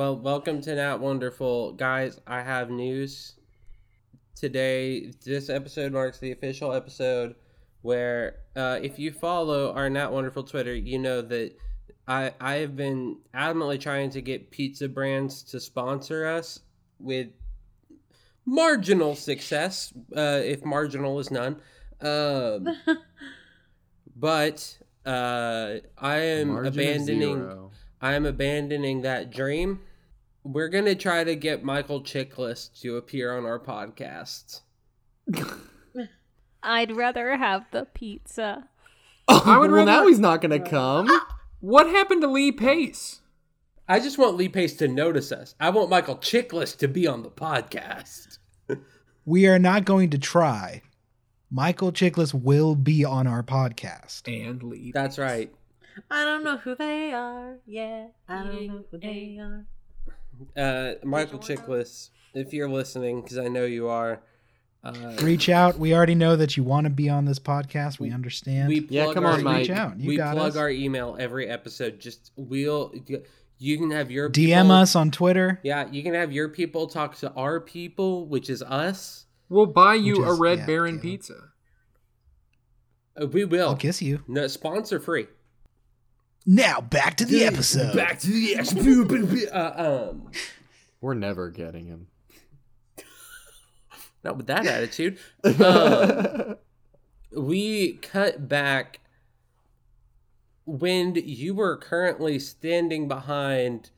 right. Well, welcome to Nat Wonderful. Guys, I have news. Today, this episode marks the official episode where, uh, if you follow our Nat Wonderful Twitter, you know that I, I have been adamantly trying to get pizza brands to sponsor us with marginal success, uh, if marginal is none. Um, but uh, I am Margin abandoning. zero. I am abandoning that dream. We're gonna try to get Michael Chiklis to appear on our podcast. I'd rather have the pizza. Oh, I would well, now he's not gonna come. What happened to Lee Pace? I just want Lee Pace to notice us. I want Michael Chiklis to be on the podcast. We are not going to try. Michael Chiklis will be on our podcast. And Lee. That's right. I don't know who they are. Yeah, I don't know who they are. Uh, Michael Chiklis, if you're listening, because I know you are, uh, Reach out. We already know that you want to be on this podcast. We understand. we Yeah, plug come our, on, Mike. Reach out. You we got plug us. our email every episode. Just we'll you can have your DM people- us on Twitter. Yeah, you can have your people talk to our people, which is us. We'll buy you Which a Red yeah, Baron yeah. pizza. Uh, we will. I'll kiss you. No sponsor free. Now back to the episode. Back to the episode. uh, um, We're never getting him. not with that attitude. Um, we cut back when you were currently standing behind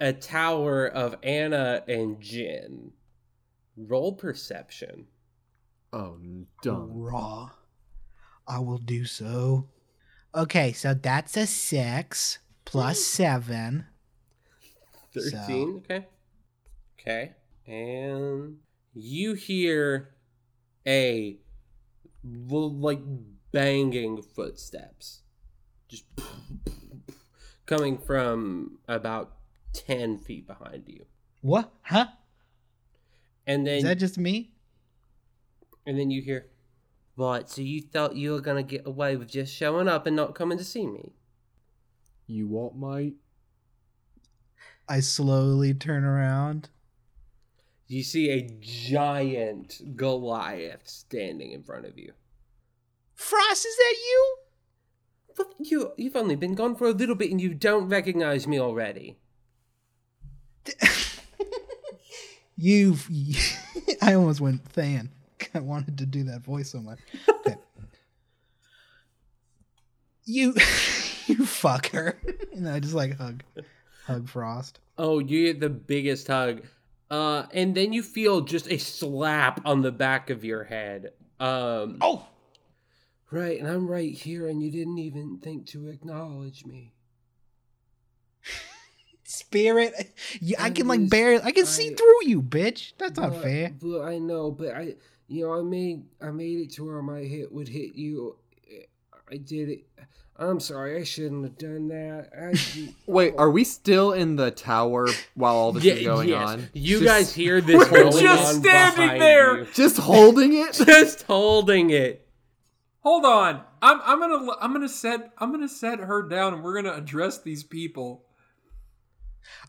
a tower of Anna and Jin. Roll perception. oh, dumb. Raw. I will do so. Okay, so that's a six plus seven. 13 okay okay and you hear a like banging footsteps just coming from about 10 feet behind you What? Huh? and then Is that just me? and then you hear what so you thought you were gonna get away with just showing up and not coming to see me You what, mate? I slowly turn around. you see a giant goliath standing in front of you Frost, is that you? But you you've only been gone for a little bit and you don't recognize me already. You've. I almost went Than. I wanted to do that voice so much. Okay. you. You fucker. And I just like hug. Hug Frost. Oh, you get the biggest hug. Uh and then you feel just a slap on the back of your head. Um Oh! Right, and I'm right here and you didn't even think to acknowledge me. Spirit. I can like barely. I can see I- through you, bitch. That's not fair. But I know, but I you know, I made I made it to where my hit would hit you. I did it. I'm sorry, I shouldn't have done that. I, Wait, oh. are we still in the tower while all this is going yes. on? You Just- guys hear this We're just on standing there. you. just holding it. Just holding it. Hold on. I'm I'm gonna I'm gonna set I'm gonna set her down and we're gonna address these people.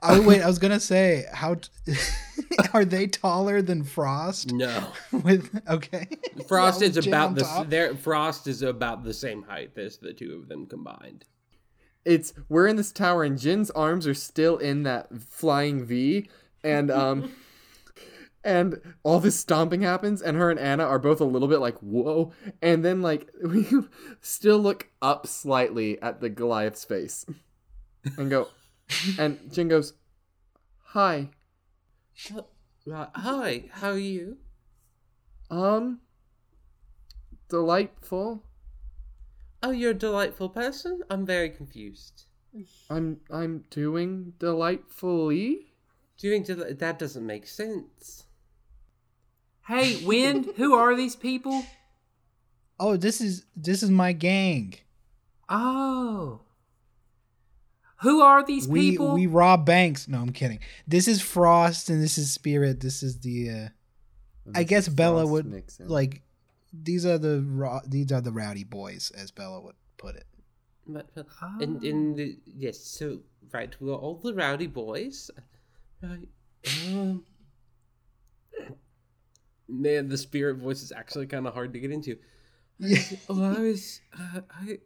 Oh wait, I was gonna say how t- are they taller than Frost? No. With okay, Frost is about the top. their Frost is about the same height as the two of them combined. it's we're in this tower and Jin's arms are still in that flying V and um and all this stomping happens and her and Anna are both a little bit like whoa and then like we still look up slightly at the Goliath's face and go and Jin goes hi Hi, how are you? um delightful Oh, you're a delightful person? I'm very confused. I'm I'm doing delightfully Do you think that that doesn't make sense? Hey, Wind, who are these people? Oh, this is this is my gang. Oh. Who are these we people? we rob banks. No, I'm kidding. This is Frost and this is Spirit. This is the. uh I guess Bella Frost would Nixon. like. These are the ro- these are the rowdy boys, as Bella would put it. But, but in in the yes, so right, we're all the rowdy boys, right? Um, man, the spirit voice is actually kind of hard to get into. Yeah. Oh, I was, uh, I,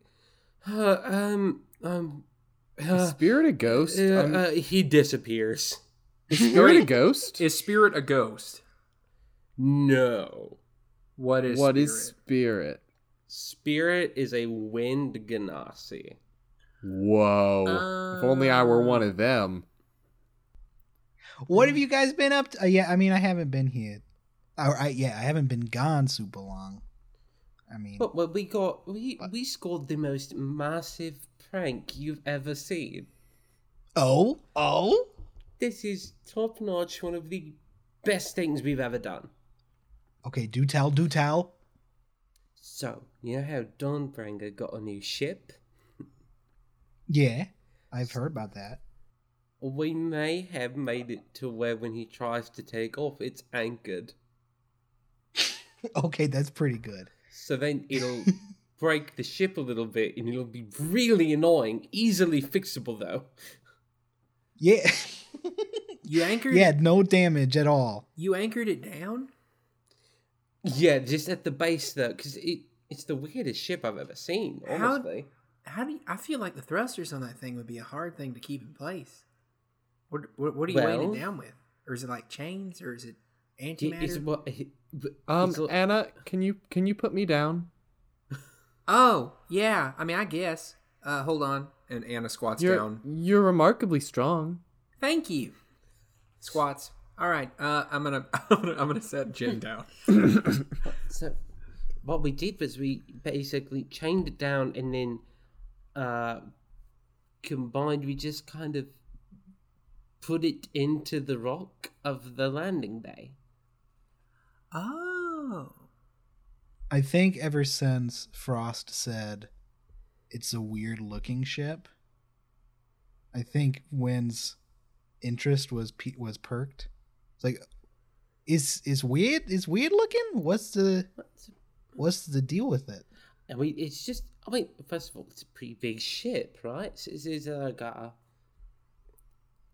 uh, um, um, uh, Spirit a ghost? uh, uh, he disappears. is Spirit a ghost? Is spirit a ghost? No, What is What spirit? is spirit? spirit is a wind genasi. Whoa! if only I were one of them. What have you guys been up to? Uh, yeah, I mean, I haven't been here. Or, I, yeah, I haven't been gone super long. I mean, But well, we got we we scored the most massive prank you've ever seen. oh, oh, This is top notch, one of the best things we've ever done. okay. Do tell, do tell. So, you know how Dawnbringer got a new ship? Yeah, I've heard about that. We may have made it to where when he tries to take off, it's anchored. Okay, that's pretty good. So then it'll break the ship a little bit and it'll be really annoying. Easily fixable though. Yeah, You anchored. yeah, no damage at all. You anchored it down. Yeah, just at the base though, because it, it's the weirdest ship I've ever seen, How- honestly. How do you, I feel like the thrusters on that thing would be a hard thing to keep in place? What what, what are you weighing it down with? Or is it like chains? Or is it It- antimatter? it's what- it- Um, it's Anna, can you can you put me down? Oh yeah. I mean, I guess. Uh, hold on. And Anna squats You're down. you're remarkably strong. Thank you. Squats. All right. Uh, I'm gonna I'm gonna, I'm gonna set Jen down. So, what we did was we basically chained it down and then uh, combined, we just kind of put it into the rock of the landing bay. Oh. I think ever since Frost said it's a weird looking ship, I think Wind's interest was pe- was perked. It's like, is is weird? Is weird looking? What's the what's the deal with it? I mean, it's just, I mean, first of all, it's a pretty big ship, right? It's, it's, uh, it's like a,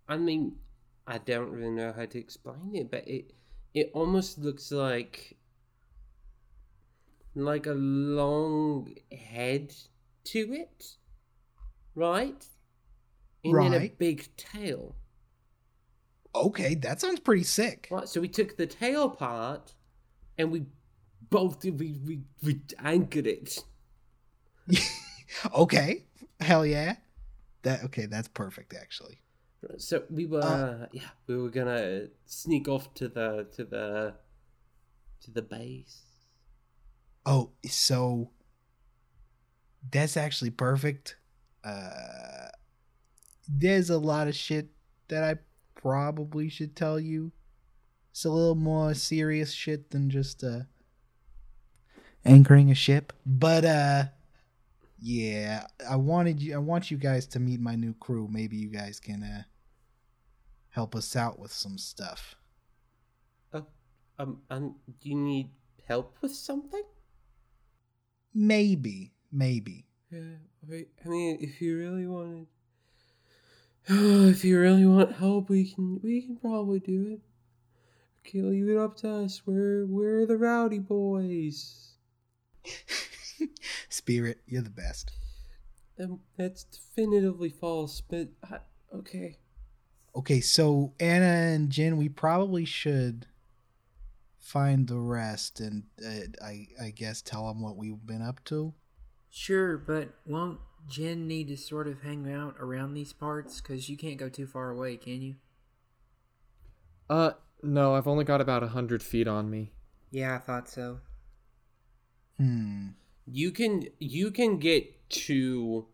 I mean, I don't really know how to explain it, but it, it almost looks like, like a long head to it, right? And then a big tail. Okay, that sounds pretty sick. Right, so we took the tail part and we bolted, we, we, we anchored it. okay, hell yeah. That okay, that's perfect actually. So we were, Uh, yeah, we were gonna sneak off to the to the to the base. Oh, so that's actually perfect. Uh there's a lot of shit that I probably should tell you. It's a little more serious shit than just uh anchoring a ship. But uh yeah, I wanted you I want you guys to meet my new crew. Maybe you guys can uh help us out with some stuff. Oh, um, um, do you need help with something? Maybe, maybe. Yeah, I mean, if you really wanted, if you really want help, we can we can probably do it. Okay, leave it up to us. We're we're the rowdy boys. Spirit, you're the best. Um, that's definitively false, but I, okay. Okay, so Anna and Jen, we probably should find the rest and uh, I I guess tell them what we've been up to. Sure, but won't Jen need to sort of hang out around these parts? Because you can't go too far away, can you? Uh, no, I've only got about a hundred feet on me. Yeah, I thought so. Hmm. You can you can get to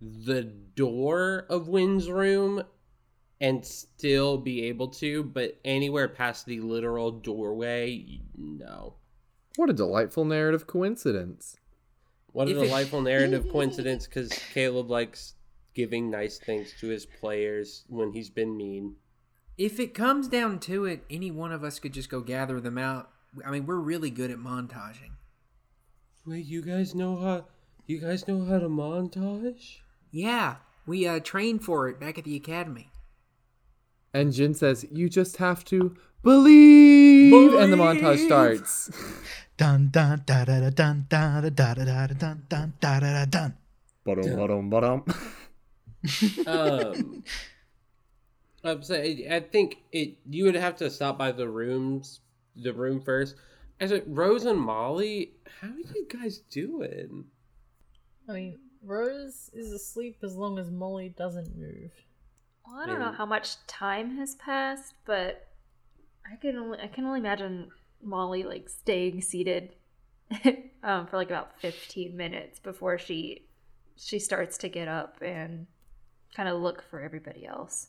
the door of Wind's room and still be able to, but anywhere past the literal doorway, no. What a delightful narrative coincidence. What a If it- delightful narrative coincidence because Caleb likes giving nice things to his players when he's been mean. If it comes down to it, any one of us could just go gather them out. I mean, we're really good at montaging. Wait, you guys know how You guys know how to montage? Yeah, we uh, trained for it back at the academy. And Jin says, "You just have to believe,", and the montage starts. Dun dun da da da dun da da da da da da dun dun da da da dun. Ba-dum, ba-dum, ba-dum. um, I'm saying, I think it. You would have to stop by the rooms, the room first. I said, Rose and Molly, how are you guys doing? I mean, Rose is asleep as long as Molly doesn't move. Well, I don't know how much time has passed, but I can only I can only imagine Molly like staying seated um, for like about fifteen minutes before she she starts to get up and kind of look for everybody else.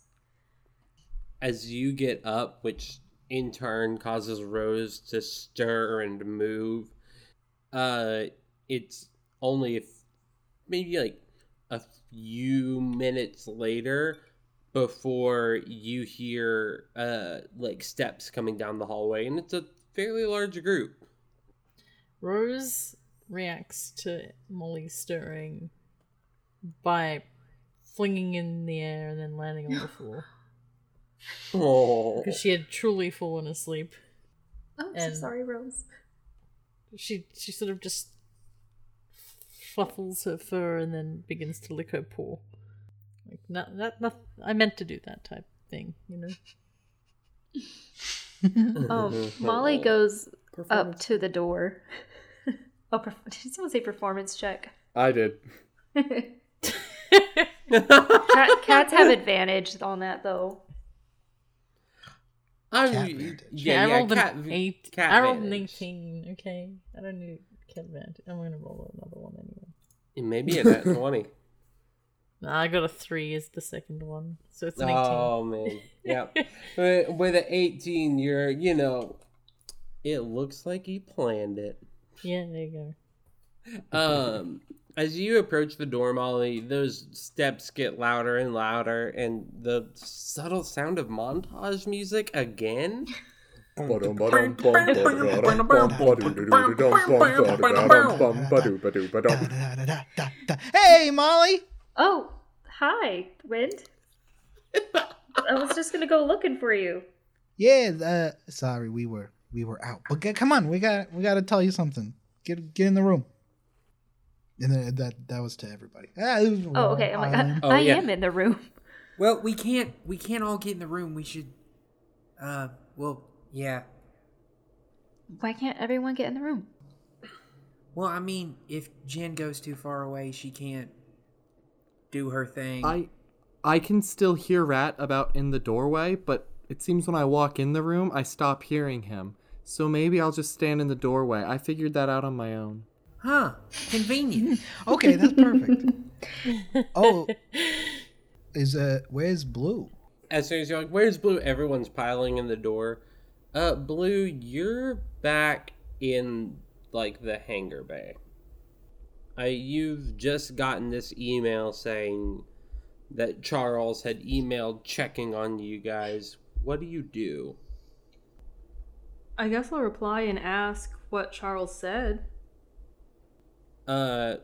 As you get up, which in turn causes Rose to stir and move, uh, it's only if maybe like a few minutes later before you hear uh like steps coming down the hallway and it's a fairly large group Rose reacts to Molly stirring by flinging in the air and then landing on the floor oh because she had truly fallen asleep. Oh, And- so sorry, Rose. She she sort of just fluffles her fur and then begins to lick her paw. Like not that not, I meant to do that type thing, you know. Oh, Molly goes up to the door. oh, perf- did someone say performance check? I did. Cat, cats have advantage on that though. I'm, Cat vantage. yeah, I yeah, rolled cat, an eight. cat I rolled an eighteen. Okay, I don't need cat advantage. I'm gonna roll another one anyway. maybe a net 20 Nah, I got a three as the second one, so it's an eighteen. oh man yeah with, with an 18 you're you know it looks like he planned it Yeah, there you go. um as you approach the door molly those steps get louder and louder and the subtle sound of montage music again. Hey, Molly. Oh, hi, Wind. I was just gonna go looking for you. Yeah, uh, sorry, we were we were out. But get, come on, we got we got to tell you something. Get get in the room. And then that that was to everybody. Ah, was Oh, okay. I'm like, I, Island. Oh, I yeah. am in the room. Well, we can't we can't all get in the room. We should uh well, yeah. Why can't everyone get in the room? Well, I mean, if Jen goes too far away, she can't do her thing. I I can still hear Rat about in the doorway, but it seems when I walk in the room, I stop hearing him. So maybe I'll just stand in the doorway. I figured that out on my own. Huh. Convenient. Okay, that's perfect. oh, is uh, where's Blue? as soon as you're like where's blue everyone's piling in the door uh blue you're back in like the hangar bay I, you've just gotten this email saying that charles had emailed checking on you guys what do you do I guess I'll reply and ask what Charles said. uh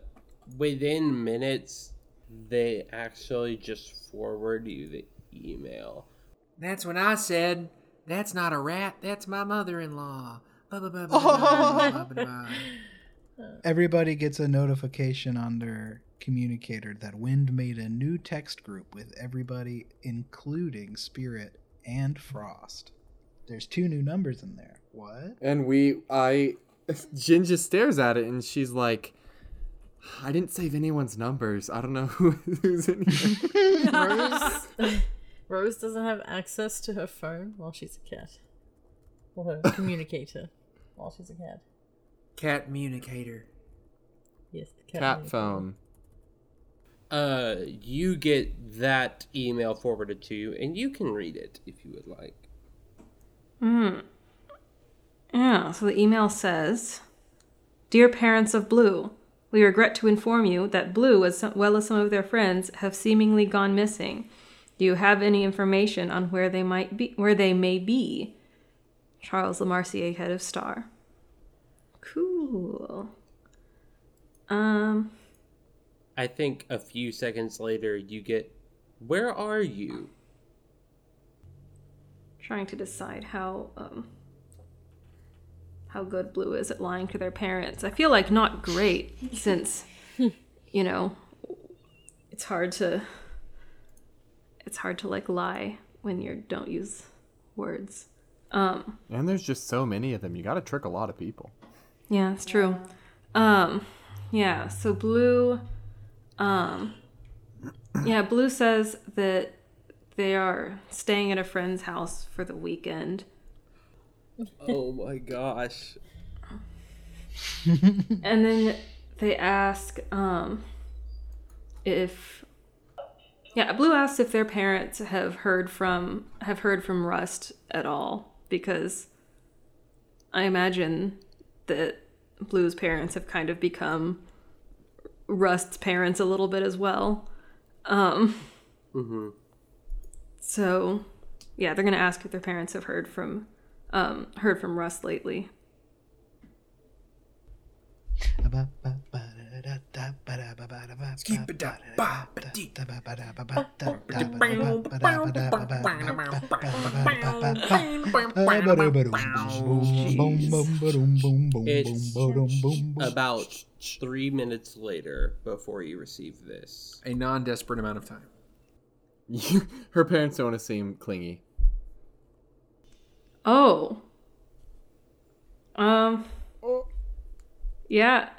within minutes they actually just forward you the email That's when I said, "That's not a rat. That's my mother-in-law." Everybody gets a notification on their communicator that Wind made a new text group with everybody, including Spirit and Frost. There's two new numbers in there. What? And we, I, Jin just stares at it and she's like, I didn't save anyone's numbers. I don't know who, who's in here. Rose, Rose doesn't have access to her phone while she's a cat, or her communicator while she's a cat. Cat communicator. Yes, the cat, Cat phone. uh you get that email forwarded to you and you can read it if you would like Hmm. Yeah, so the email says Dear parents of Blue, we regret to inform you that Blue, as well as some of their friends, have seemingly gone missing. Do you have any information on where they might be where they may be? Charles Lemarcier, head of Star. Cool. Um I think a few seconds later you get, "Where are you?" Trying to decide how um how good Blue is at lying to their parents. I feel like not great since you know it's hard to it's hard to like lie when you don't use words. Um And there's just so many of them. You got to trick a lot of people. Yeah, it's true. Um, yeah. So Blue, um, yeah, Blue says that they are staying at a friend's house for the weekend. oh my gosh. and then they ask um, if yeah blue asks if their parents have heard from have heard from rust at all because i imagine that blue's parents have kind of become rust's parents a little bit as well um, Mm-hmm. so yeah they're gonna ask if their parents have heard from um, heard from rust lately It's about three minutes later before you receive this. A non-desperate amount of time. Her parents don't want to seem clingy. Oh. Um. Yeah.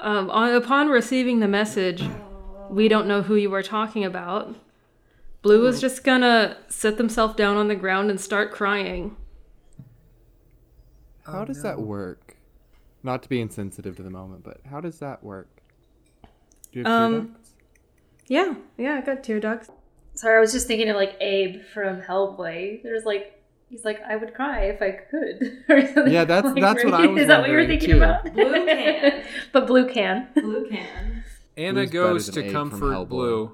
Um, upon receiving the message, we don't know who you are talking about. Blue is just gonna sit themselves down on the ground and start crying. How does that work? Not to be insensitive to the moment, but how does that work? Do you have Um, tear ducts? Yeah, yeah, I got tear ducts. Sorry, I was just thinking of like Abe from Hellboy. There's like he's like I would cry if I could. or something Yeah, that's- like, that's what I was Is that what you were wondering, thinking too. about? Blue can. but blue can. Blue can. Anna Who's goes to than Abe from comfort Blue.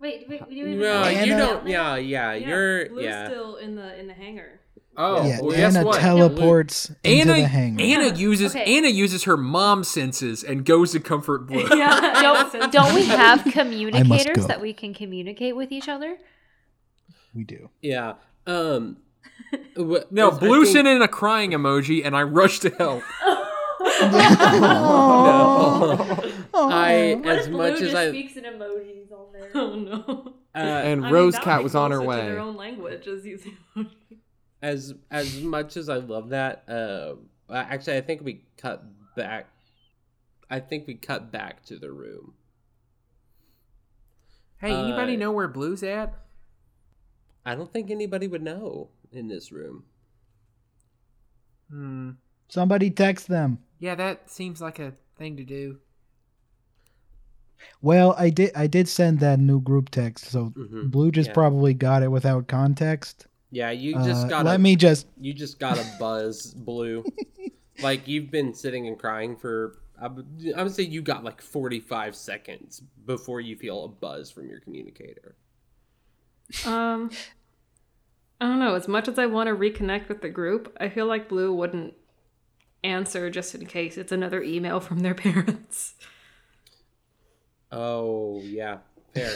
Wait, wait, we didn't No, know. you don't. Yeah, yeah, Yeah, you're. Blue's Yeah. still in the in the hangar. Oh, yeah, well, guess Anna what? teleports into Anna, the hangar. Anna uses Okay. Anna uses her mom senses and goes to comfort Blue. Yeah, Don't, don't we have communicators that we can communicate with each other? We do. Yeah. Um. wh- No, Blue think- sent in a crying emoji, and I rushed to help. I, What as if much Blue as just I, speaks in emojis on there. Oh no. uh, and I Rose that would Cat was on her closer to way. Their own language is using. as as much as I love that, uh, actually, I think we cut back. I think we cut back to the room. Hey, anybody Uh, know where Blue's at? I don't think anybody would know in this room. Hmm. Somebody text them. Yeah, that seems like a thing to do. Well, I did. I did send that new group text, so Mhm, Blue just yeah. probably got it without context. Yeah, you just Uh, got. let me just. You just got a buzz, Blue. like you've been sitting and crying for. I would I would say you got like forty-five seconds before you feel a buzz from your communicator. Um, I don't know. As much as I want to reconnect with the group, I feel like Blue wouldn't answer just in case it's another email from their parents. Oh yeah, fair.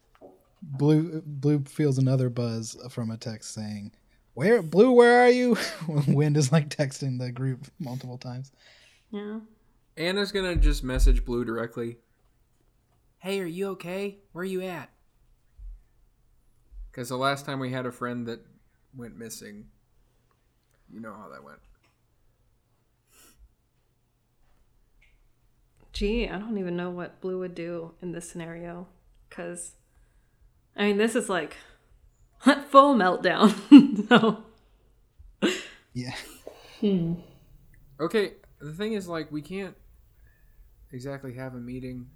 Blue Blue feels another buzz from a text saying, "Where Blue? Where are you?" Wind is like texting the group multiple times. Yeah. Anna's gonna just message Blue directly. Hey, are you okay? Where are you at? Because the last time we had a friend that went missing, you know how that went. Gee, I don't even know what Blue would do in this scenario. Because, I mean, this is like full meltdown. so, Yeah. Hmm. Okay, the thing is, like, we can't exactly have a meeting.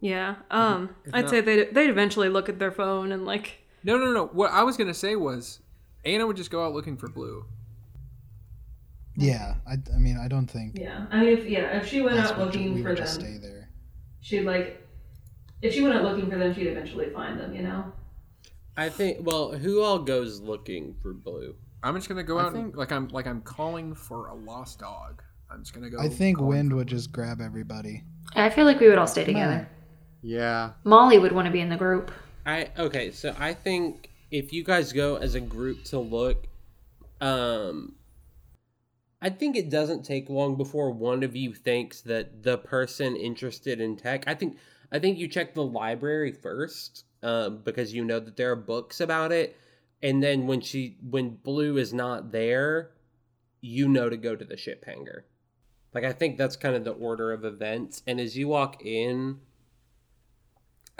yeah. Um, If I'd not- say they'd, they'd eventually look at their phone and, like, No, no, no. What I was gonna say was, Anna would just go out looking for Blue. Yeah. I, I mean, I don't think. yeah. I mean, if, yeah, if she went out looking we for would just them, stay there. she'd, like, if she went out looking for them, she'd eventually find them, you know? I think. Well, who all goes looking for Blue? I'm just gonna go I out and, think- like I'm like I'm calling for a lost dog. I'm just gonna go. I think Wind would just grab everybody. I feel like we would all stay Come on. together. Yeah. Molly would want to be in the group. I okay, so I think if you guys go as a group to look, um, I think it doesn't take long before one of you thinks that the person interested in tech. I think I think you check the library first, um, because you know that there are books about it, and then when she when Blue is not there, you know to go to the ship hangar. Like I think that's kind of the order of events, and as you walk in.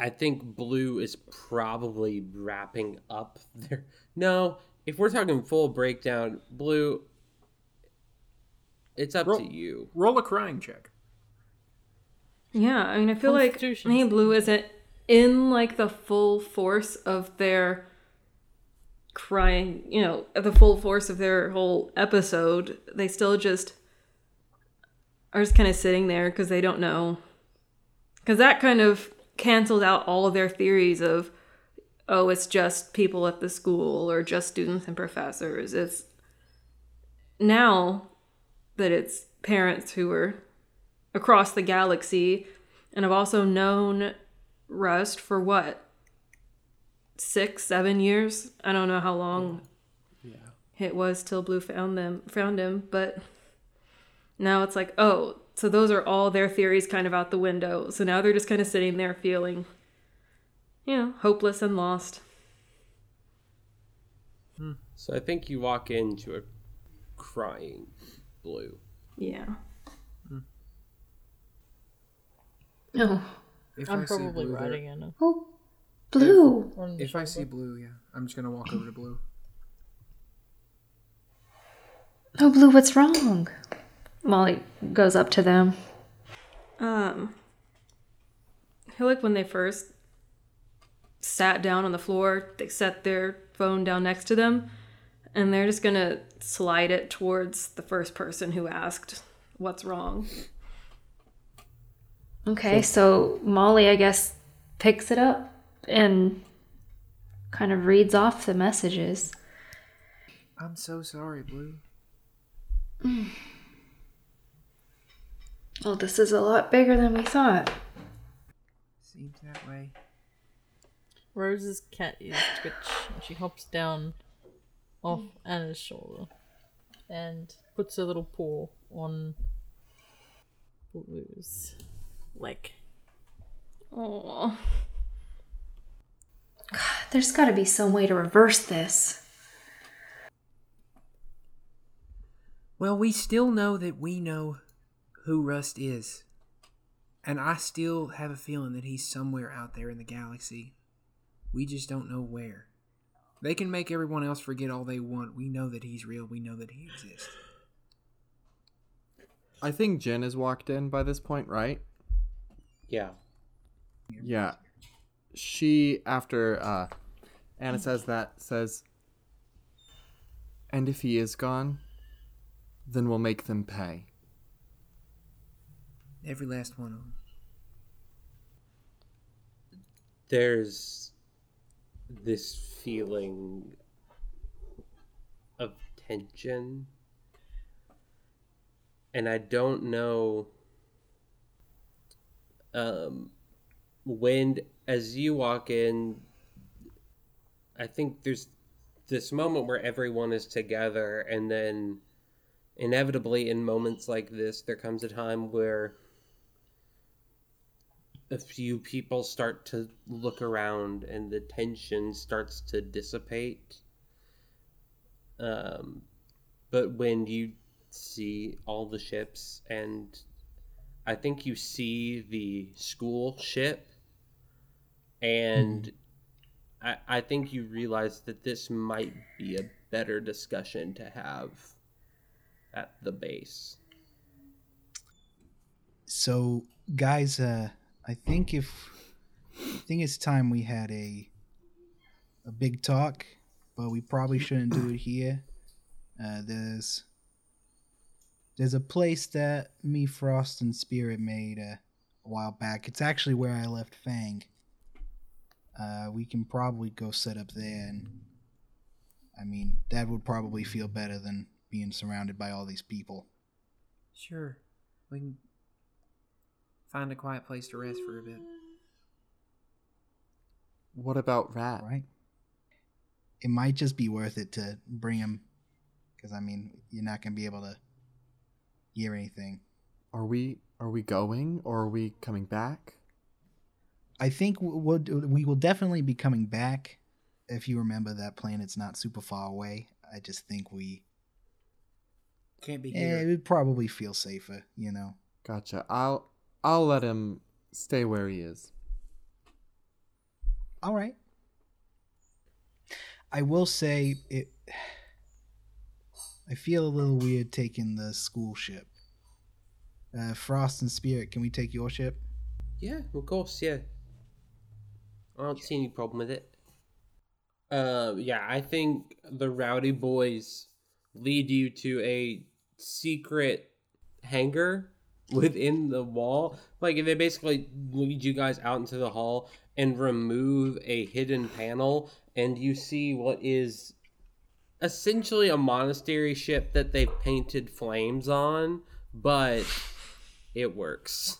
I think Blue is probably wrapping up there. No, if we're talking full breakdown, Blue, it's up Roll- to you. Roll a crying check. Yeah, I mean, I feel like Constitution. Me Blue isn't in like the full force of their crying, you know, the full force of their whole episode. They still just are just kind of sitting there because they don't know. Because that kind of cancels out all of their theories of, oh, it's just people at the school or just students and professors. It's now that it's parents who are across the galaxy and i've also known Rust for what? Six, seven years? I don't know how long it was till Blue found them found him, but now it's like, oh, so those are all their theories kind of out the window. So now they're just kind of sitting there feeling, you know, hopeless and lost. Hmm. So I think you walk into a crying Blue. Yeah. Hmm. Oh, If I'm I see probably Blue there- riding in a. oh, blue. on the If I see. Blue, yeah, I'm just gonna walk over to Blue. Oh, blue. What's wrong? Molly goes up to them. Um, I feel like when they first sat down on the floor, they set their phone down next to them, and they're just gonna slide it towards the first person who asked, "What's wrong?" Okay, so Molly, I guess, picks it up and kind of reads off the messages. I'm so sorry, Blue. Oh, this is a lot bigger than we thought. Seems that way. Rose's cat is Twitch, and she hops down off Anna's shoulder and puts a little paw on Blue's leg. Oh, There's got to be some way to reverse this. Well, we still know that we know who Rust is. And I still have a feeling that he's somewhere out there in the galaxy. We just don't know where. They can make everyone else forget all they want. We know that he's real. We know that he exists. I think Jen has walked in by this point, right? Yeah. Yeah. She, after uh, Anna says that, says, And if he is gone, then we'll make them pay. Every last one of them. There's this feeling of tension. And I don't know um when as you walk in I think there's this moment where everyone is together and then inevitably in moments like this there comes a time where a few people start to look around and the tension starts to dissipate. Um, but when you see all the ships and i think you see the school ship and I, I think you realize that this might be a better discussion to have at the base. So, guys, uh, I think if I think it's time we had a a big talk, but we probably shouldn't do it here. Uh, there's there's a place that me, Frost, and Spirit made uh, a while back. It's actually where I left Fang. Uh, we can probably go set up there, and I mean that would probably feel better than being surrounded by all these people. Sure. We can find a quiet place to rest for a bit. What about Rat? Right. It might just be worth it to bring him, because I mean, you're not gonna be able to hear anything. Are we are we going or are we coming back? I think we'll, we will definitely be coming back. If you remember that planet's not super far away, I just think we Can't be eh, here. it would probably feel safer, you know. Gotcha. I'll I'll let him stay where he is. All right. I will say it. I feel a little weird taking the school ship. Uh, Frost and Spirit, can we take your ship? Yeah, of course, yeah. I don't see any problem with it. Uh, yeah, I think the Rowdy Boys lead you to a secret hangar within the wall. Like, they basically lead you guys out into the hall and remove a hidden panel, and you see what is essentially a monastery ship that they've painted flames on, but it works.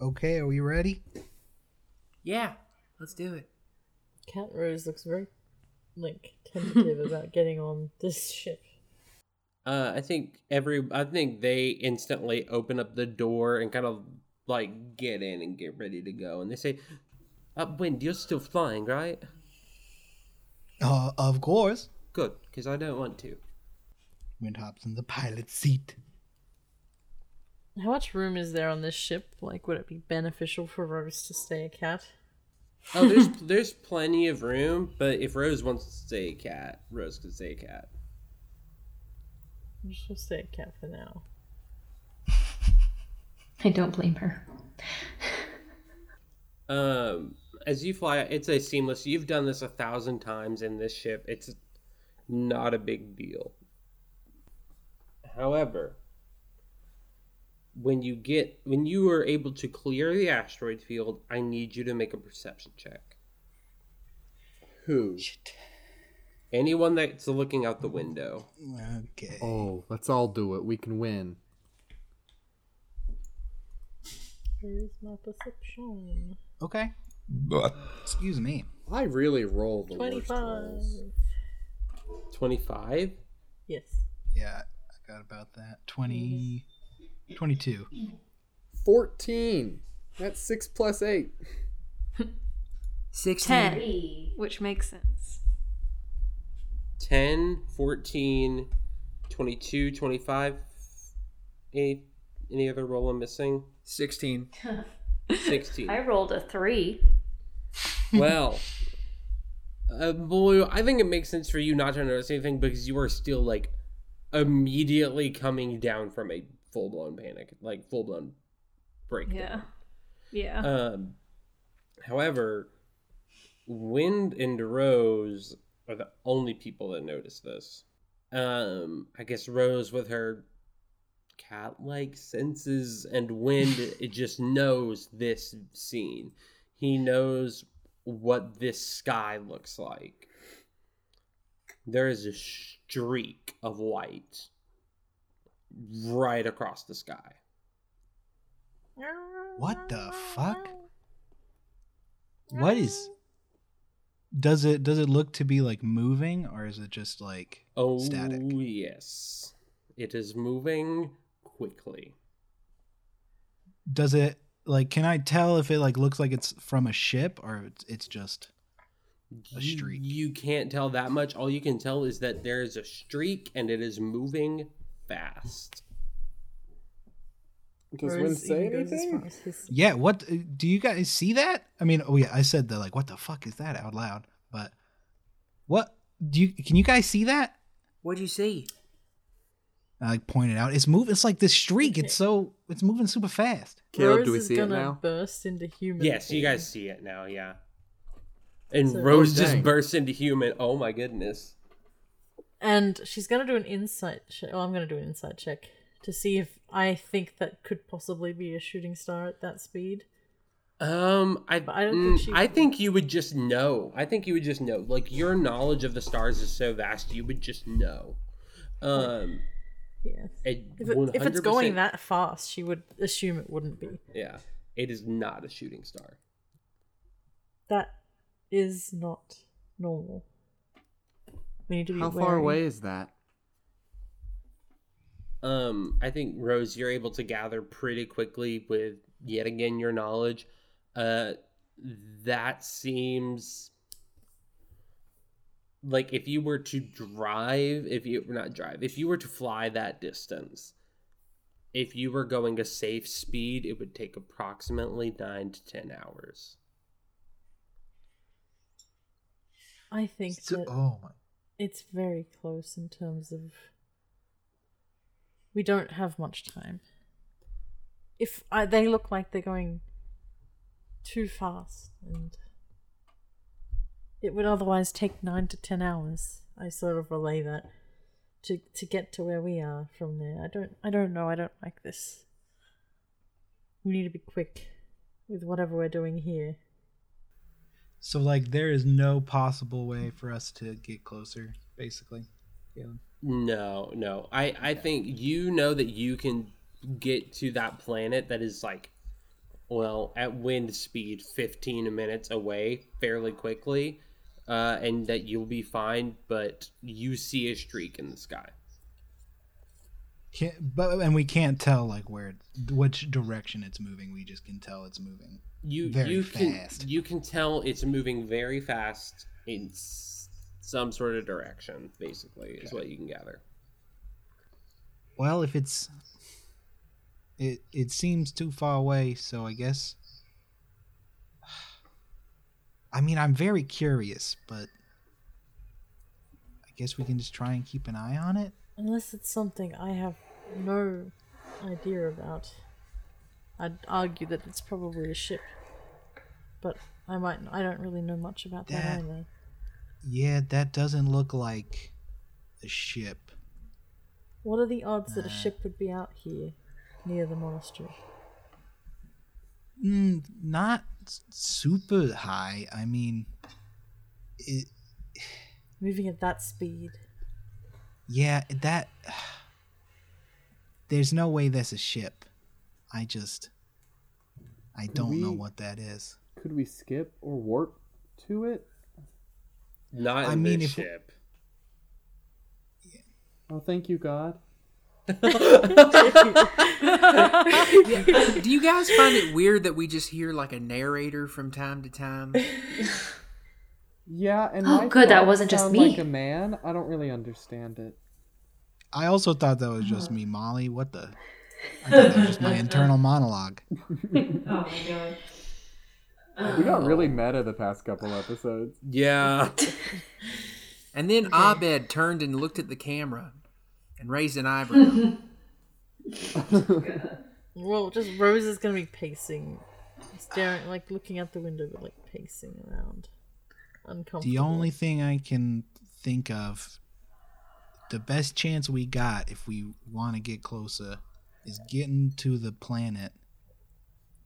Okay, are we ready? Yeah, let's do it. Cat Rose looks very like tentative about getting on this ship. Uh, I think every I think they instantly open up the door and kind of like get in and get ready to go, and they say, uh, "Wind, you're still flying, right? Uh, of course. Good, because I don't want to." Wind hops in the pilot seat. How much room is there on this ship? Like, would it be beneficial for Rose to stay a cat? Oh, there's there's plenty of room, but if Rose wants to stay a cat, Rose can stay a cat. I'm just gonna stay a cat for now. I don't blame her. Um, as you fly, it's a seamless. You've done this a thousand times in this ship. It's not a big deal. However, when you get when you are able to clear the asteroid field, I need you to make a perception check. Who? Anyone that's looking out the window. Okay. Oh, let's all do it. We can win. Where's my perception? Okay. Excuse me. I really rolled the worst Twenty-five. rolls. Twenty-five. Yes. Yeah, I got about that. 20, 22. Fourteen. That's six plus eight. 16. Ten, which makes sense. 10, 14, 22, 25. Any, any other roll I'm missing? 16. 16. I rolled a three. well, uh, boy, I think it makes sense for you not to notice anything because you are still like immediately coming down from a full blown panic, like full blown breakdown. Yeah. Yeah. Um, however, Wind and Rose are the only people that notice this. Um, I guess Rose with her cat-like senses and Wind it just knows this scene. He knows what this sky looks like. There is a streak of white right across the sky. What the fuck? What is Does it does it look to be like moving or is it just like Oh, static? yes. It is moving quickly. Does it like can I tell if it like looks like it's from a ship or it's, it's just a You- streak? You can't tell that much. All you can tell is that there is a streak and it is moving fast. Does Rose Win say even as anything? far as his- Yeah, what uh, do you guys see that? I mean, oh yeah, I said the like what the fuck is that out loud, but what do you can you guys see that? What do you see? I like pointed out. It's moving. It's like this streak. It's so it's moving super fast. Caleb, Rose do we is see it gonna now? burst into human. Yes, you form. guys see it now, yeah. And So- Rose Oh, just dang. bursts into human. Oh my goodness. And she's gonna do an insight. Che- well, I'm gonna do an insight check to see if I think that could possibly be a shooting star at that speed. Um, I But I don't mm, think she- I think you would just know. I think you would just know. Like your knowledge of the stars is so vast, you would just know. Um, Yeah. It If, it, if it's going that fast, she would assume it wouldn't be. Yeah, it is not a shooting star. That is not normal. We need to be How far away is that? Um, I think Rose, you're able to gather pretty quickly with yet again your knowledge. Uh, that seems like if you were to drive, if you not drive, if you were to fly that distance, if you were going a safe speed, it would take approximately nine to ten hours. I think So- that oh my. it's very close in terms of we don't have much time. If I, they look like they're going too fast, and it would otherwise take nine to ten hours. I sort of relay that to to get to where we are from there. I don't I don't know. I don't like this. We need to be quick with whatever we're doing here. So like there is no possible way for us to get closer, basically. Galen. No, no. I I think you know that you can get to that planet that is like well, at wind speed 15 minutes away fairly quickly. Uh, and that you'll be fine, but you see a streak in the sky. Can't, but and we can't tell like where which direction it's moving. We just can tell it's moving. You Very you fast. can you can tell it's moving very fast in s- some sort of direction. Basically, is what you can gather. Well, if it's it it seems too far away, so I guess I mean, I'm very curious, but I guess we can just try and keep an eye on it. Unless it's something I have no idea about. I'd argue that it's probably a ship. But I might I don't really know much about that, That- either. Yeah, that doesn't look like a ship. What are the odds that a ship would be out here near the monastery? Mm, not super high. I mean, it, Moving at that speed. yeah, that. There's no way that's a ship. I just. I don't know what that is. Could we skip or warp to it? Not in I mean, this if- ship. Oh, thank you, God. Yeah, do you guys find it weird that we just hear like a narrator from time to time? Yeah, and Oh, good, that wasn't just me. Like a man, I don't really understand it. I also thought that was just uh-huh. me, Molly. What the? I thought that was just my internal monologue. Oh my god. We got really oh. meta the past couple episodes. Yeah. And then Abed turned and looked at the camera and raised an eyebrow. Well, just Rose is gonna be pacing, staring, like looking out the window, but like pacing around, uncomfortable. The only thing I can think of, the best chance we got if we want to get closer, is getting to the planet,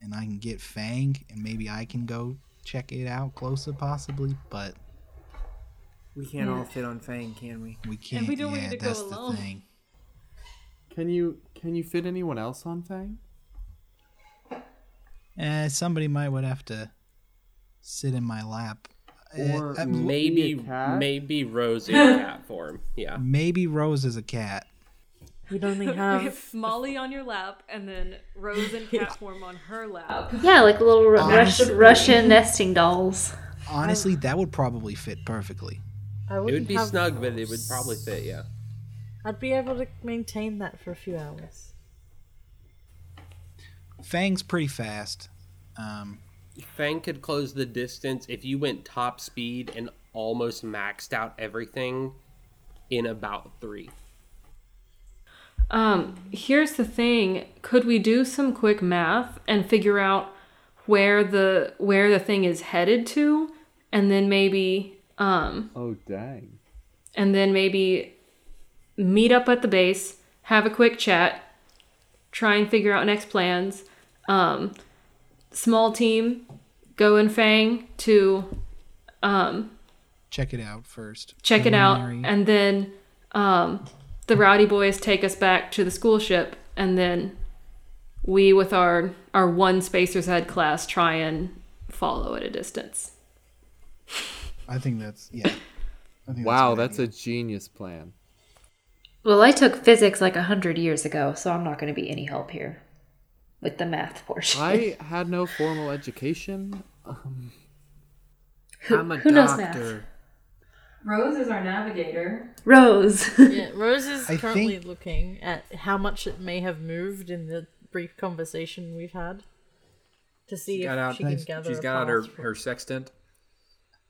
and I can get Fang, and maybe I can go check it out closer, possibly. But we can't all fit on Fang, can we? we can't. we don't want yeah, you to go alone. the thing. Can you can you fit anyone else on Fang? Eh, somebody might would have to sit in my lap. Eh, Or uh, maybe Be a cat? maybe Rose in cat form. Yeah. maybe Rose is a cat. We'd only We have have Molly on your lap, and then Rose in cat form on her lap. Yeah, like little Ru- Honestly- Russian nesting dolls. Honestly, that would probably fit perfectly. I It wouldn't would be have, snug, but it would probably fit. Yeah. I'd be able to maintain that for a few hours. Fang's pretty fast. Um, Fang could close the distance if you went top speed and almost maxed out everything in about three. Um, here's the thing: could we do some quick math and figure out where the where the thing is headed to, and then maybe um, Oh dang. and then maybe meet up at the base, have a quick chat, try and figure out next plans. Um, small team, go and Fang to um, check it out first. check it out, and then um, the the rowdy boys take us back to the school ship, and then we, with our our one Spacer's Head class, try and follow at a distance. I think that's yeah. I think Wow, a good that's a genius plan. Well, I took physics like a hundred years ago, so I'm not going to be any help here with the math portion. I had no formal education. Um, I'm a who knows math? Doctor. Rose is our navigator. Rose. Yeah, Rose is I currently think- looking at how much it may have moved in the brief conversation we've had to see She if got out. she can gather. She's a got out her, path for- her sextant.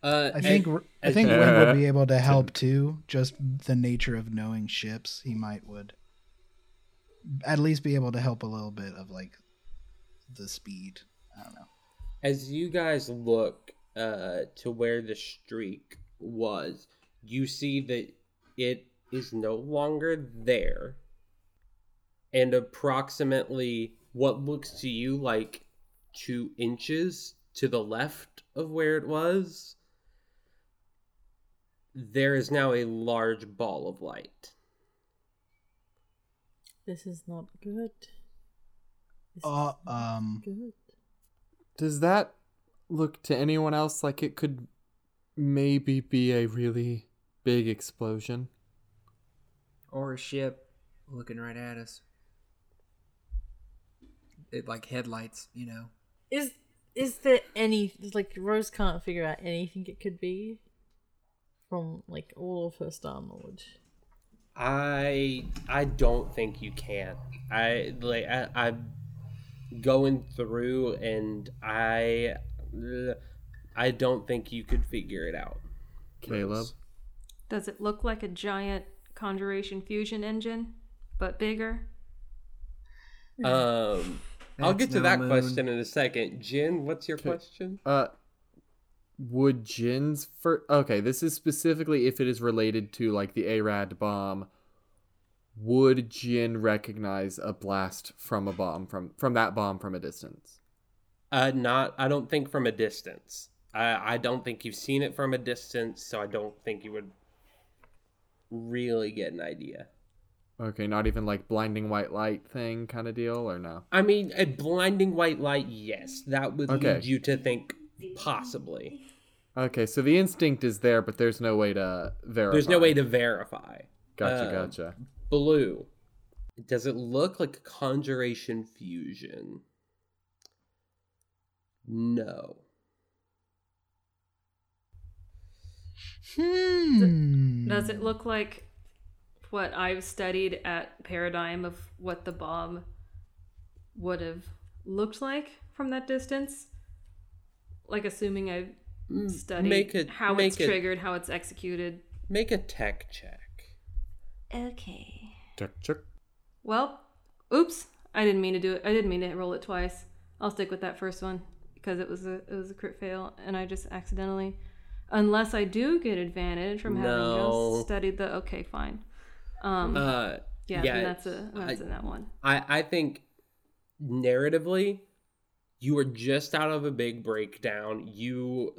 Uh, I think and- R- I as think you- Wind would be able to help too. Just the nature of knowing ships, he might would at least be able to help a little bit of like the speed. I don't know. as you guys look uh, to where the streak was, you see that it is no longer there. And approximately what looks to you like two inches to the left of where it was, there is now a large ball of light. This is not good. This Uh, is not um, good. does that look to anyone else like it could maybe be a really big explosion? Or a ship looking right at us. It like headlights, you know. Is is there any like Rose can't figure out anything it could be from like all of her star knowledge? I I don't think you can. I like I, I'm going through and I I don't think you could figure it out. Caleb? Does it look like a giant conjuration fusion engine, but bigger? Um I'll get to no that moon. question in a second. Jin, what's your question? Uh, would Jin's for okay? This is specifically if it is related to like the Arad bomb. Would Jin recognize a blast from a bomb from from that bomb from a distance? Uh not I don't think from a distance. I I don't think you've seen it from a distance, so I don't think you would really get an idea. Okay, not even like blinding white light thing kind of deal, or no? I mean, a blinding white light, yes, that would Okay. lead you to think possibly. Okay, so the instinct is there, but there's no way to verify. There's no way to verify. Gotcha, Uh, gotcha. Blue. Does it look like a conjuration fusion? No. Hmm. Does it look like what I've studied at Paradigm of what the bomb would have looked like from that distance? Like assuming I've studied make it- how make it's it- triggered, how it's executed. Make a tech check. okay. Check, check. Well, oops, I didn't mean to do it. I didn't mean to roll it twice. I'll stick with that first one because it was a it was a crit fail and I just accidentally unless I do get advantage from having No. just studied the okay, fine. Um Uh, yeah, yeah, then that's a that's I- in that one. I, I think narratively, you were just out of a big breakdown. You,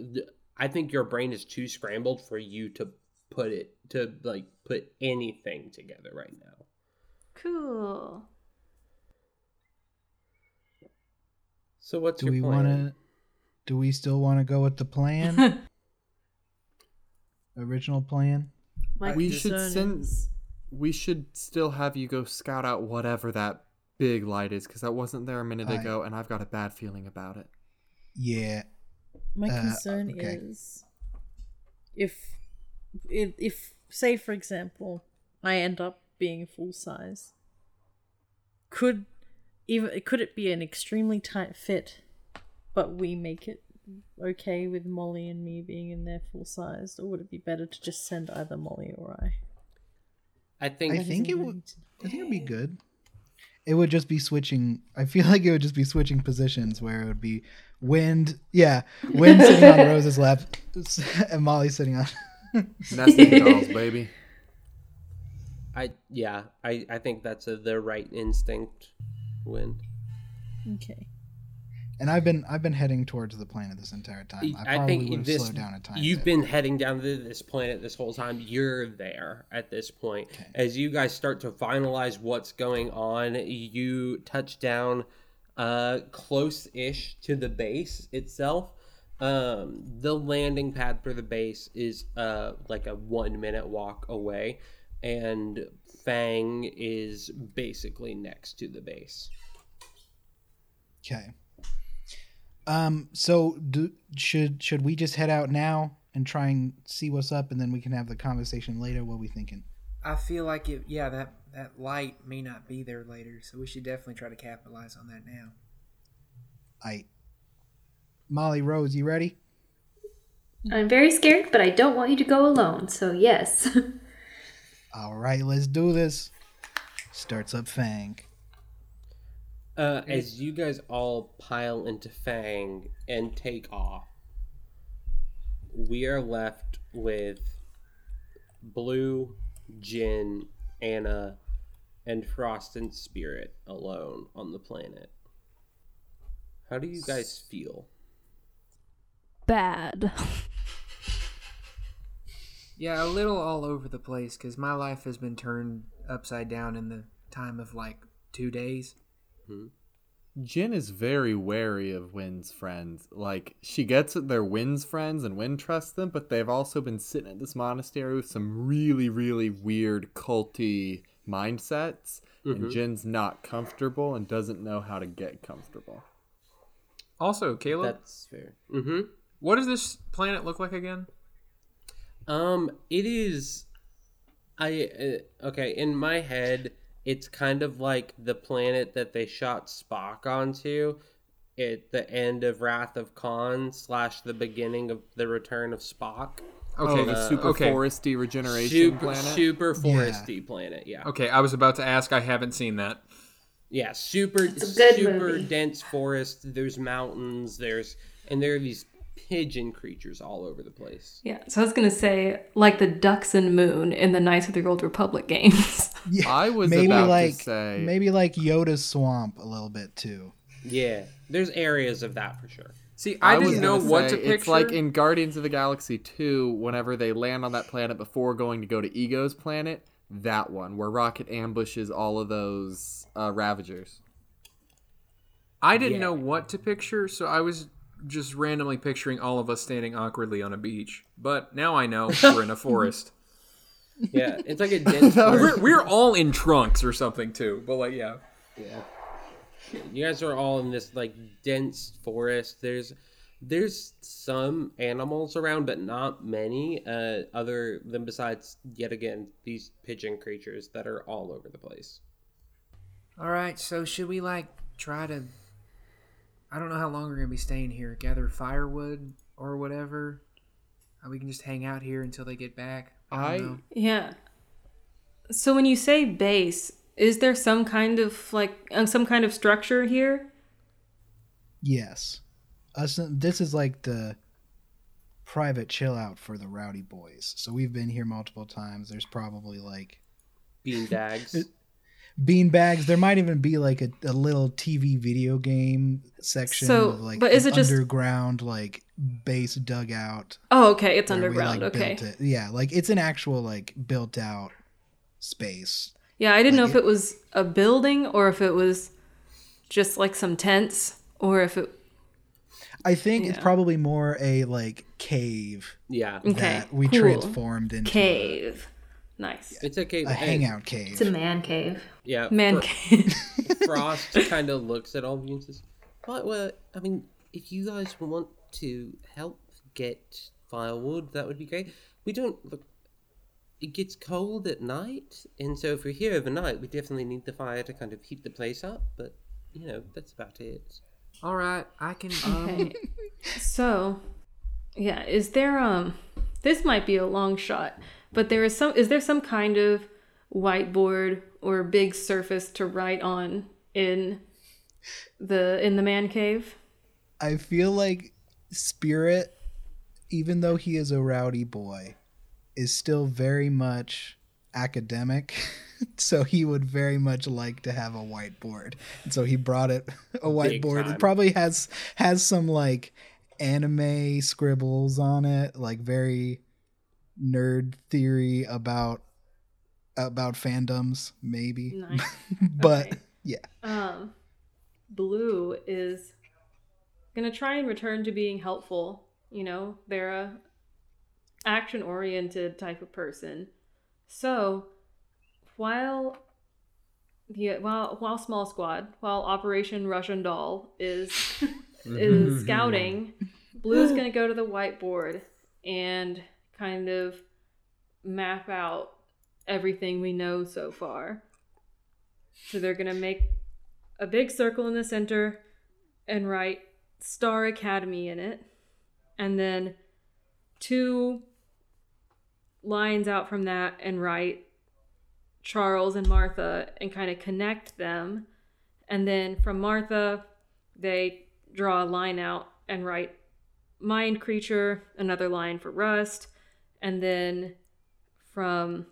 I think your brain is too scrambled for you to put it to like put anything together right now. Cool. So what's Do your we plan? want to? Do we still want to go with the plan? Original plan. My we should concern send. We should still have you go scout out whatever that big light is, because that wasn't there a minute I- ago, and I've got a bad feeling about it. Yeah. My Uh, concern okay. is if, if, if, say, for example, I end up being full size, could even could it be an extremely tight fit, but we make it okay with Molly and me being in there full sized, or would it be better to just send either Molly or I? I think I think it would. to I think it'd be good. It would just be switching. I feel like it would just be switching positions where it would be Wind. Yeah, Wind sitting on Rose's lap, and Molly sitting on. Nesting dolls, baby. I yeah, I I think that's a, the right instinct. Wind. Okay. And I've been I've been heading towards the planet this entire time. I, I probably think would have this slowed down a tiny you've been heading down to this planet this whole time. You're there at this point. As you guys start to finalize what's going on, you touch down uh close-ish to the base itself. Um the landing pad for the base is uh like a 1 minute walk away and Fang is basically next to the base. Okay. Um. So, do, should should we just head out now and try and see what's up, and then we can have the conversation later? What we thinking? I feel like it. Yeah, that that light may not be there later, so we should definitely try to capitalize on that now. I. Molly Rose, you ready? I'm very scared, but I don't want you to go alone, so yes. All right, let's do this. Starts up Fang. Uh, as you guys all pile into Fang and take off, we are left with Blue, Jin, Anna, and Frost and Spirit alone on the planet. How do you guys feel? Bad. Yeah, a little all over the place because my life has been turned upside down in the time of like two days. Jin is very wary of Wind's friends. Like, she gets that they're Wind's friends and Wind trusts them, but they've also been sitting at this monastery with some really, really weird culty mindsets. And Jin's not comfortable and doesn't know how to get comfortable. Also, Caleb, That's fair. Mm-hmm. what does this planet look like again? Um, it is. I uh, okay. In my head, it's kind of like the planet that they shot Spock onto at the end of Wrath of Khan slash the beginning of the Return of Spock. Okay, oh, the uh, super okay. foresty regeneration Super planet. super foresty planet. Yeah. Okay, I was about to ask. I haven't seen that. Yeah, super super movie. dense forest. There's mountains. There's and there are these pigeon creatures all over the place. Yeah, so I was gonna say like the Dxun Moon in the Knights of the Old Republic games. Yeah, I was maybe about like to say maybe like Yoda's swamp a little bit too. Yeah, there's areas of that for sure. See, I, was didn't know gonna what to picture. It's like in Guardians of the Galaxy 2, whenever they land on that planet before going to go to Ego's planet, that one, where Rocket ambushes all of those uh, Ravagers. I didn't Yeah. know what to picture, so I was just randomly picturing all of us standing awkwardly on a beach. But now I know we're in a forest. Yeah, it's like a dense forest. We're, we're all in trunks or something too. But like, yeah. Yeah. You guys are all in this like dense forest. There's there's some animals around, but not many. Uh, other than besides yet again these pigeon creatures that are all over the place. All right, so should we like try to? I don't know how long we're gonna be staying here. Gather firewood or whatever. Uh, we can just hang out here until they get back. I, I- don't know. yeah. So when you say base, is there some kind of like uh, some kind of structure here? Yes, us. This is like the private chill out for the rowdy boys. So we've been here multiple times. There's probably like Bean dags. Bean bags. There might even be like a, a little TV video game section So, of like but is an it just- underground like base dugout. Oh, okay, it's where we, underground. like, okay. it. Yeah, like it's an actual like built out space. Yeah, I didn't know if it was a building or if it was just like some tents or if it. I think it's probably more a like cave yeah, Okay, that we cool. transformed into a- Cave. Nice. it's a cave. a, and- hangout cave. It's a man cave. Yeah, Man Fro- cave. Frost kind of looks at all of you and says, "Well, well, I mean, if you guys want to help get firewood, that would be great. We don't look. It gets cold at night, and so if we're here overnight, we definitely need the fire to kind of heat the place up. But you know, that's about it. All right, I can. Okay. so, yeah, is there um this might be a long shot, but there is some is there some kind of whiteboard or big surface to write on in the in the man cave? I feel like Spirit, even though he is a rowdy boy, is still very much academic. So he would very much like to have a whiteboard. And so he brought it a whiteboard. It probably has has some like anime scribbles on it, like very nerd theory about about fandoms maybe. Nice. but Okay. yeah. Um, Blue is gonna try and return to being helpful. You know, they're a action oriented type of person. So while yeah, while while Small Squad, while Operation Russian Doll is is scouting, Blue's gonna go to the whiteboard and kind of map out everything we know so far. So they're gonna make a big circle in the center and write Star Academy in it. And then two lines out from that and write Charles and Martha and kind of connect them. And then from Martha, they draw a line out and write Mind Creature, another line for Rust. And then from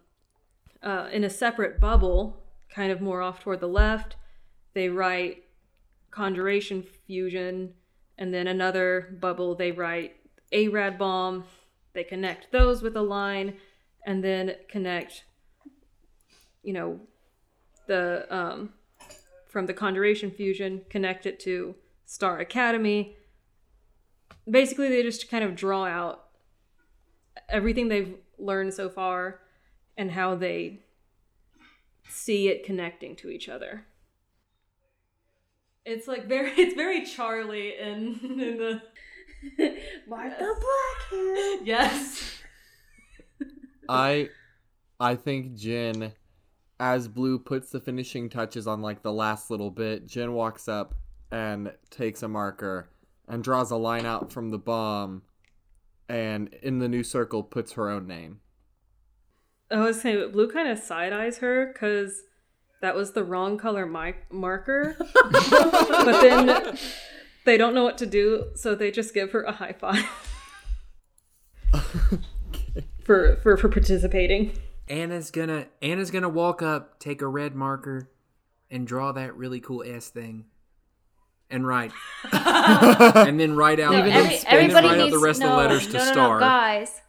uh, in a separate bubble, kind of more off toward the left, they write Conjuration Fusion, and then another bubble, they write Arad Bomb. They connect those with a line, and then connect, you know, the um, from the Conjuration Fusion, connect it to Star Academy. Basically, they just kind of draw out everything they've learned so far and how they see it connecting to each other. It's like very it's very Charlie in in the Martha Blackhair. Yes. I I think Jin as Blue puts the finishing touches on like the last little bit, Jin walks up and takes a marker and draws a line out from the bomb and in the new circle puts her own name. I was saying, Blue kind of side eyes her because that was the wrong color mi- marker. but then they don't know what to do, so they just give her a high five for, for for participating. Anna's gonna Anna's gonna walk up, take a red marker, and draw that really cool S thing, and write, and then write out, No, every- then everybody write out needs the rest no, of the letters to no, no, no, star. guys.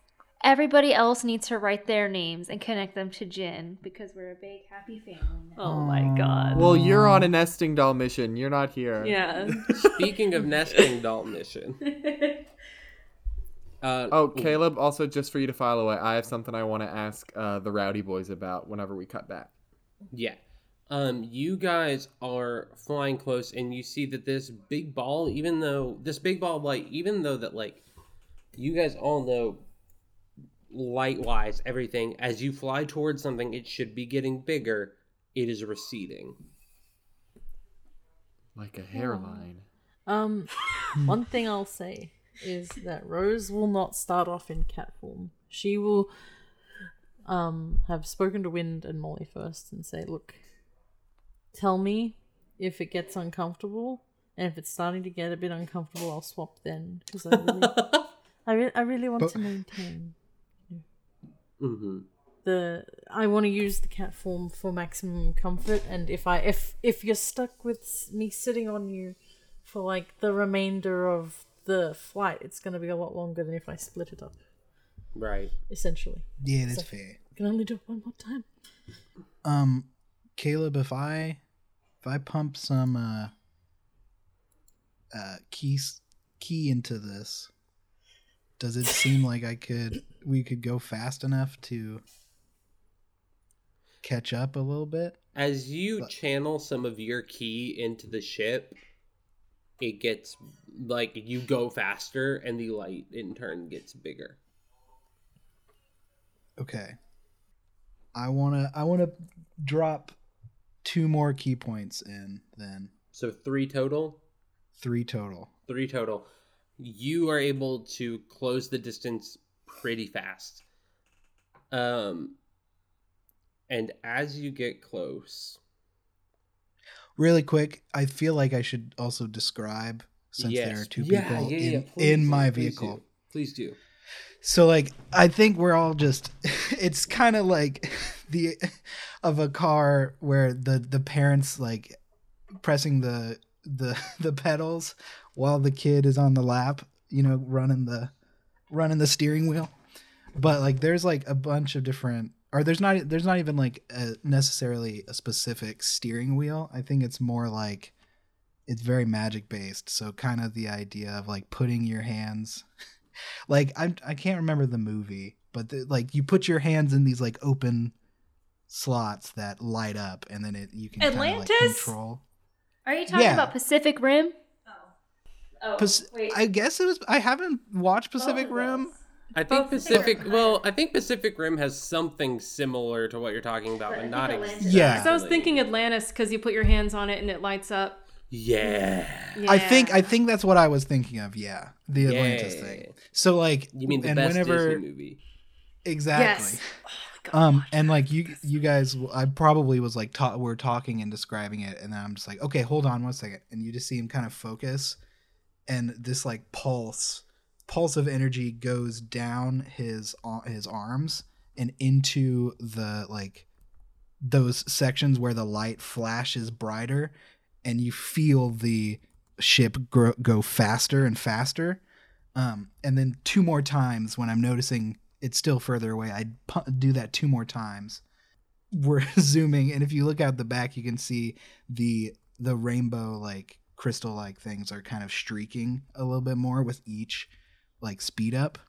Everybody else needs to write their names and connect them to Jin because we're a big happy family. Now. Oh my god. Well, you're on a nesting doll mission. You're not here. Yeah. Speaking of nesting doll mission. Uh, Oh, Caleb, also just for you to file away, I have something I want to ask uh, the Rowdy Boys about whenever we cut back. Yeah. Um, you guys are flying close, and you see that this big ball, even though this big ball of light, even though that like you guys all know light wise everything, as you fly towards something, it should be getting bigger. It is receding. Like a hairline. Um, one thing I'll say is that Rose will not start off in cat form. She will um have spoken to Wind and Molly first and say, "Look, tell me if it gets uncomfortable, and if it's starting to get a bit uncomfortable, I'll swap then because I really, I, re- I really want But- to maintain Mm-hmm. the I want to use the cat form for maximum comfort and if I if if you're stuck with me sitting on you for like the remainder of the flight it's going to be a lot longer than if I split it up Right. essentially Yeah, that's So- fair. I can only do it one more time Um, Caleb, if I if I pump some uh uh keys ki into this, does it seem like I could we could go fast enough to catch up a little bit? As you But- channel some of your ki into the ship, it gets like you go faster, and the light in turn gets bigger. Okay. I wanna I wanna drop two more ki points in then. So three total. Three total. three total you are able to close the distance pretty fast um and as you get close Really quick, I feel like I should also describe since there are two Yeah, people yeah, yeah, in, please in my please vehicle. do. please do So like I think we're all just it's kind of like the of a car where the the parents like pressing the the the pedals while the kid is on the lap, you know, running the running the steering wheel. But like there's like a bunch of different or there's not there's not even like a, necessarily a specific steering wheel. I think it's more like it's very magic based. So kind of the idea of like putting your hands like I I can't remember the movie, but the, like you put your hands in these like open slots that light up and then it you can kinda, like, control. Are you talking Yeah. about Pacific Rim? Oh. Pas- I guess it was. I haven't watched Pacific Rim. I think Both Pacific. different. Well, I think Pacific Rim has something similar to what you're talking about, but not exactly. Yeah. So I was thinking Atlantis because you put your hands on it and it lights up. Yeah. I think. I think that's what I was thinking of. Yeah, the Atlantis Yeah. thing. So like, You mean the and best whenever Disney movie? exactly. Yes. Um, and like you, you guys, I probably was like, ta- we're talking and describing it, and then I'm just like, okay, hold on one second, and you just see him kind of focus, and this like pulse, pulse of energy goes down his his arms and into the like those sections where the light flashes brighter, and you feel the ship grow, go faster and faster. Um, and then two more times when I'm noticing it's still further away, I pu- do that two more times. We're zooming, and if you look out the back, you can see the the rainbow like crystal like things are kind of streaking a little bit more with each like speed up.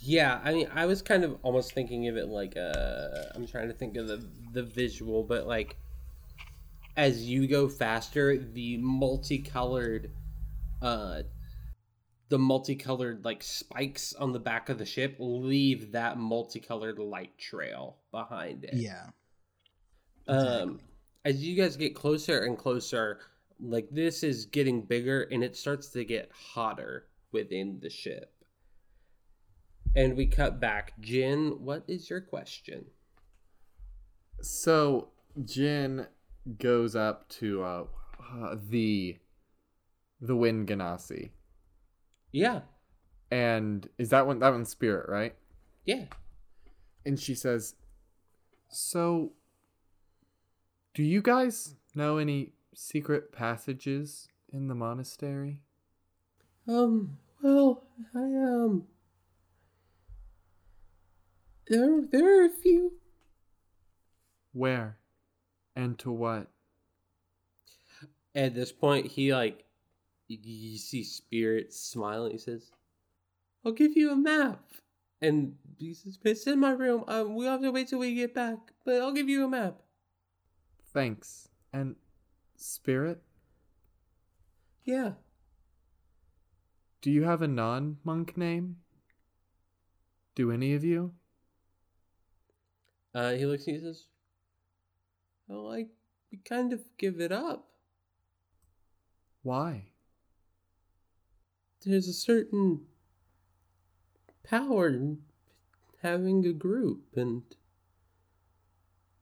Yeah, I mean, I was kind of almost thinking of it like uh I'm trying to think of the the visual, but like as you go faster, the multicolored uh the multicolored like spikes on the back of the ship leave that multicolored light trail behind it. Yeah. Um as you guys get closer and closer, like this is getting bigger and it starts to get hotter within the ship. And we cut back. Jin, what is your question? So Jin goes up to uh, uh the the wind genasi. Yeah. And is that one that one's spirit, right? Yeah. And she says, "So do you guys know any secret passages in the monastery?" Um, well, I um there there are a few. Where? And to what? At this point he like you, see Spirit smiling, he says, I'll give you a map. And he says, It's in my room. Um we'll have to wait till we get back, but I'll give you a map. Thanks. And spirit? Yeah. Do you have a non-monk name? Do any of you? Uh, he looks and says, Well, I we kind of give it up. Why? There's a certain power in having a group, and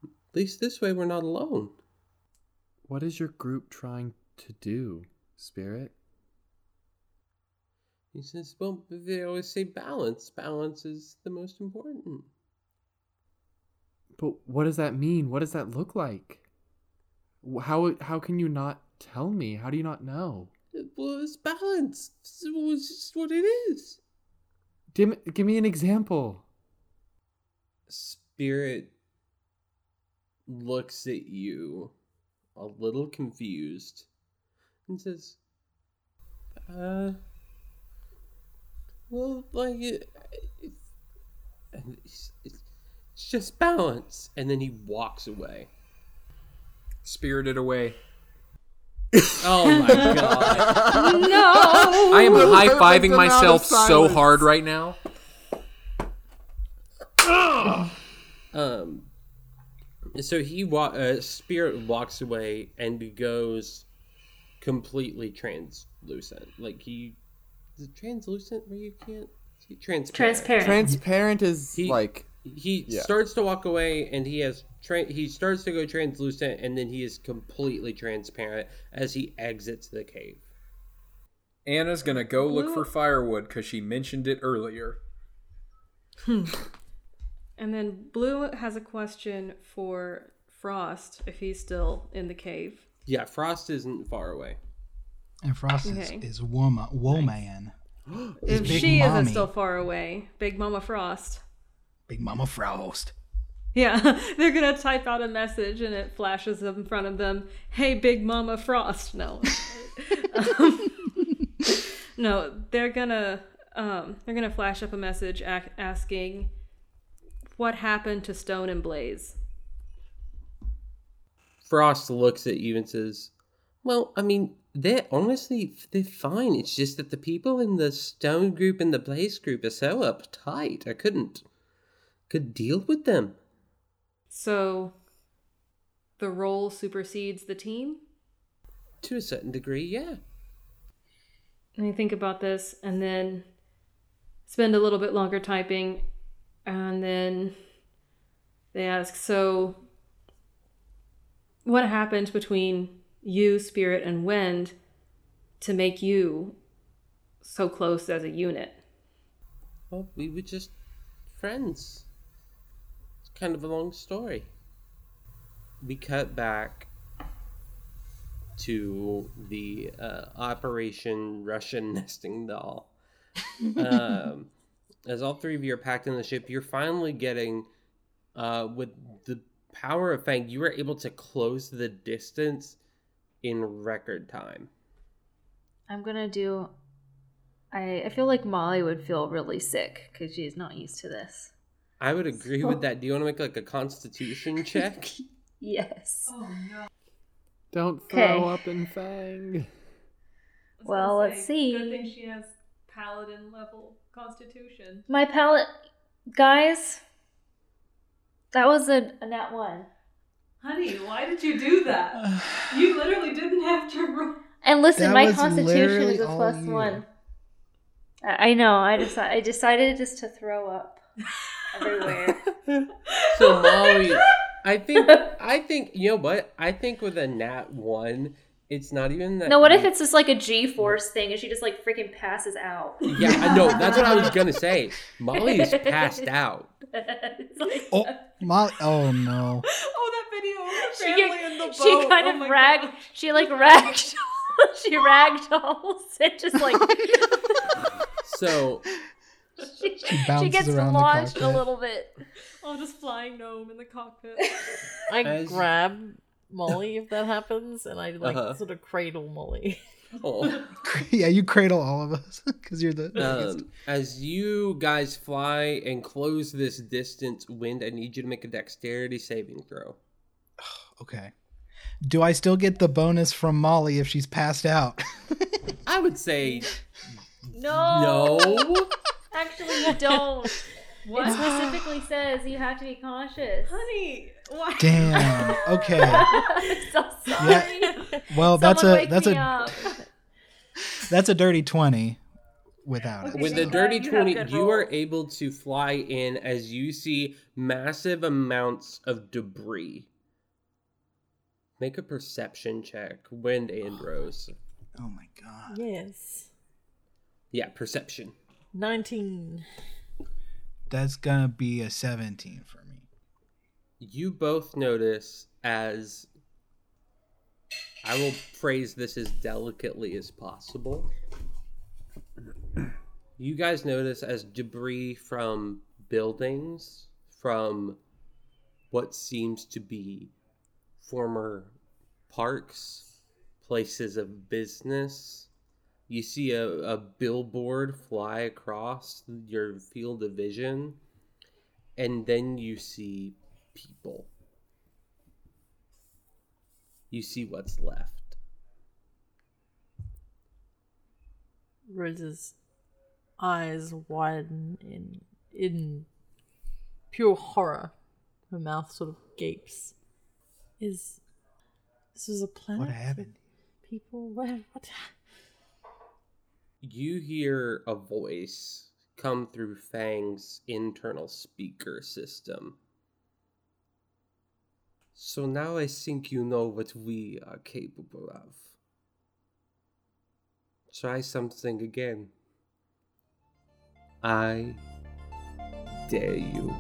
at least this way we're not alone. What is your group trying to do, spirit? He says, Well, they always say balance. Balance is the most important. But what does that mean? What does that look like? How how can you not tell me? How do you not know? Well, it's balance. It's it's just what it is. Give me, give me an example. Spirit looks at you a little confused and says, Uh, well, like, it, it, and it's, it's it's just balance. And then he walks away. Spirited away. Oh my god. No. I am high fiving myself so hard right now. Um. So he wa- uh, spirit walks away and goes completely translucent. Like he is it translucent where you can't see transparent. Transparent. Transparent is He- like He Yeah. starts to walk away and he has tra- he starts to go translucent and then he is completely transparent as he exits the cave. Anna's gonna go look for firewood because she mentioned it earlier. And And then Blue has a question for Frost if he's still in the cave. Yeah, Frost isn't far away. And Frost Okay. is, is woman, woman. His if big she isn't still far away, Big Mama Frost. Big Mama Frost. Yeah, they're gonna type out a message and it flashes up in front of them. Hey, Big Mama Frost. No, um, no, they're gonna um, they're gonna flash up a message ac- asking what happened to Stone and Blaze. Frost looks at you and says, "Well, I mean, they're honestly they're fine. It's just that the people in the Stone group and the Blaze group are so uptight. I couldn't could deal with them." So, the role supersedes the team. To a certain degree, yeah. And I think about this and then spend a little bit longer typing. And then they ask, So, what happened between you, Spirit, and wind to make you so close as a unit? Well, we were just friends. Kind of a long story. We cut back to the uh, Operation Russian Nesting Doll. um, as all three of you are packed in the ship, you're finally getting, uh, with the power of Fang, you were able to close the distance in record time. I'm gonna do. I I feel like Molly would feel really sick because she's not used to this. I would agree with that. Do you want to make like a constitution check? Yes. Oh, no. Don't Okay. throw up in Fang. Well, let's see. Good thing she has paladin level constitution. My palette, guys. That was a, a nat one. Honey, why did you do that? You literally didn't have to roll. And listen, That my constitution is a all plus you. one. I I know. I just I decided just to throw up everywhere. So Molly, I think I think you know what? I think with a nat one, it's not even that. no, what if it's just like a G force thing and she just like freaking passes out? Yeah, I know. That's what I was gonna say. Molly is passed out. Like- Oh, Molly. Oh no. Oh, that video she, family in the boat. she kind Oh of my rag gosh. she like ragged she ragdolls and just like So she, She she gets around the launched a little bit. Oh, just flying gnome in the cockpit. I As- grab Molly if that happens, and I like Uh-huh. sort of cradle Molly. oh, Yeah, you cradle all of us because you're the. um, as you guys fly and close this distance, wind, I need you to make a dexterity saving throw. okay. Do I still get the bonus from Molly if she's passed out? I would say No. no. Actually you don't. What? It specifically says you have to be cautious. Honey, why? Damn. Okay. I'm so sorry. Well, that's a wake that's me a up. that's a dirty twenty without it. With the dirty you 20, you are able to fly in as you see massive amounts of debris. Make a perception check, Wind and Rose. Oh my god. yes. Yeah, perception. 19. That's gonna be a seventeen for me. You both notice as I will phrase this as delicately as possible. You guys notice as debris from buildings, from what seems to be former parks, places of business. You see a, a billboard fly across your field of vision, and then you see people. You see what's left. Rose's eyes widen in in pure horror. Her mouth sort of gapes. Is this is a planet? What happened? People, what? What? You hear a voice come through Fang's internal speaker system. So now I think you know what we are capable of. Try something again. I dare you.